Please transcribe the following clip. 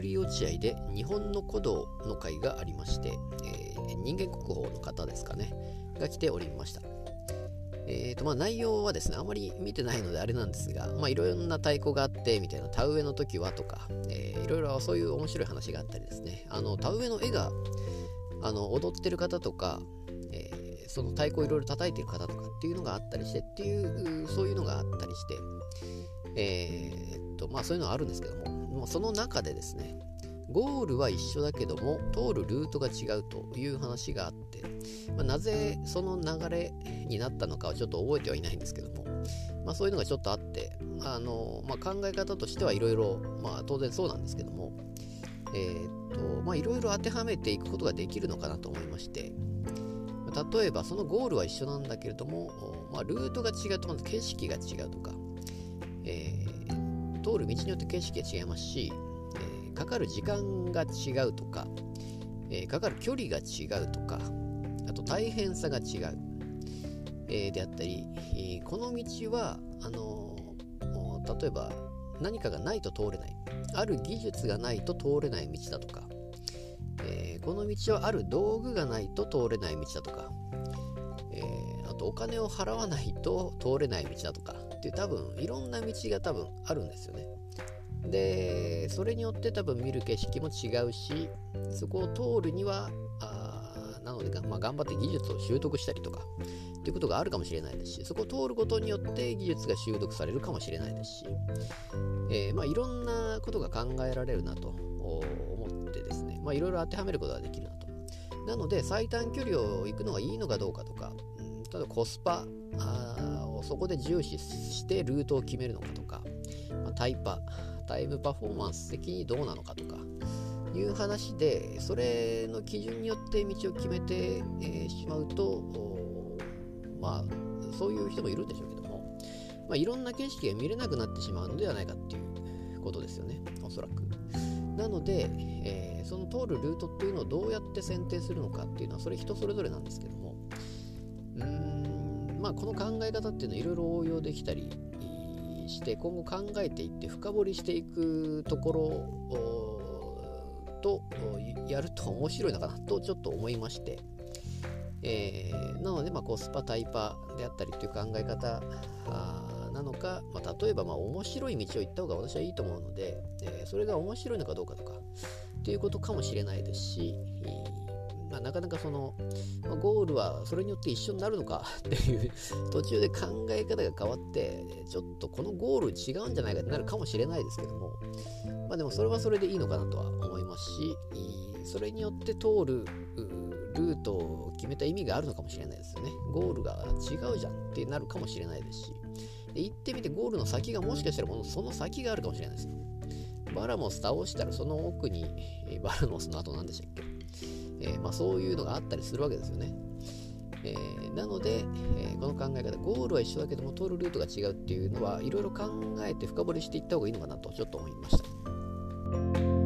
落合で日本の古道の会がありまして、えー、人間国宝の方ですかね、が来ておりました。えーとまあ、内容はですね、あまり見てないのであれなんですが、まあ、いろんな太鼓があってみたいな、田植えの時はとか、えー、いろいろそういう面白い話があったりですね、あの田植えの絵があの踊ってる方とか、えー、その太鼓をいろいろ叩いてる方とかっていうのがあったりしてっていうそういうのがあったりしてえー、っとまあそういうのはあるんですけどももその中でですねゴールは一緒だけども通るルートが違うという話があって、まあ、なぜその流れになったのかはちょっと覚えてはいないんですけども、まあ、そういうのがちょっとあってあの、まあ、考え方としてはいろいろ当然そうなんですけどもえ、っとまあいろいろ当てはめていくことができるのかなと思いまして例えばそのゴールは一緒なんだけれども、まあ、ルートが違うとまず景色が違うとか、えー、通る道によって景色が違いますし、えー、かかる時間が違うとか、えー、かかる距離が違うとかあと大変さが違う、えであったり、えこの道はあの例えば何かがないと通れない。ある技術がないと通れない道だとか、え、この道はある道具がないと通れない道だとか、とお金を払わないと通れない道だとかって多分いろんな道が多分あるんですよね。でそれによって多分見る景色も違うしそこを通るにはあなので、まあ、頑張って技術を習得したりとかっていうことがあるかもしれないですしそこを通ることによって技術が習得されるかもしれないですし、えー、まあ、いろんなことが考えられるなと思ってですね、まあ、いろいろ当てはめることができるなと。なので、最短距離を行くのがいいのかどうかとか、うん、例えばコスパをそこで重視してルートを決めるのかとか、まあ、タイパ、タイムパフォーマンス的にどうなのかとか、いう話で、それの基準によって道を決めて、え、しまうと、まあ、そういう人もいるんでしょうけども、まあ、いろんな景色が見れなくなってしまうのではないかっていうことですよね、おそらく。なので、えー、その通るルートっていうのをどうやって選定するのかっていうのは、それ人それぞれなんですけども、うん、まあ、この考え方っていうのはいろいろ応用できたりして今後考えていって深掘りしていくところとやると面白いのかなとちょっと思いまして、えー、なので、まあ、コスパタイパであったりという考え方なのか、まあ、例えばまあ面白い道を行った方が私はいいと思うので、えー、それが面白いのかどうかとかっていうことかもしれないですし、まあ、なかなかその、まあ、ゴールはそれによって一緒になるのか っていう途中で考え方が変わってちょっとこのゴール違うんじゃないかってなるかもしれないですけどもまあでもそれはそれでいいのかなとは思いますしそれによって通るルートを決めた意味があるのかもしれないですよね。ゴールが違うじゃんってなるかもしれないですし、で行ってみてゴールの先がもしかしたらその先があるかもしれないです。バラモス倒したらその奥に、バラモスの後何でしたっけ、えー、まあ、そういうのがあったりするわけですよね。えー、なので、えー、この考え方、ゴールは一緒だけども通るルートが違うっていうのはいろいろ考えて深掘りしていった方がいいのかなとちょっと思いました。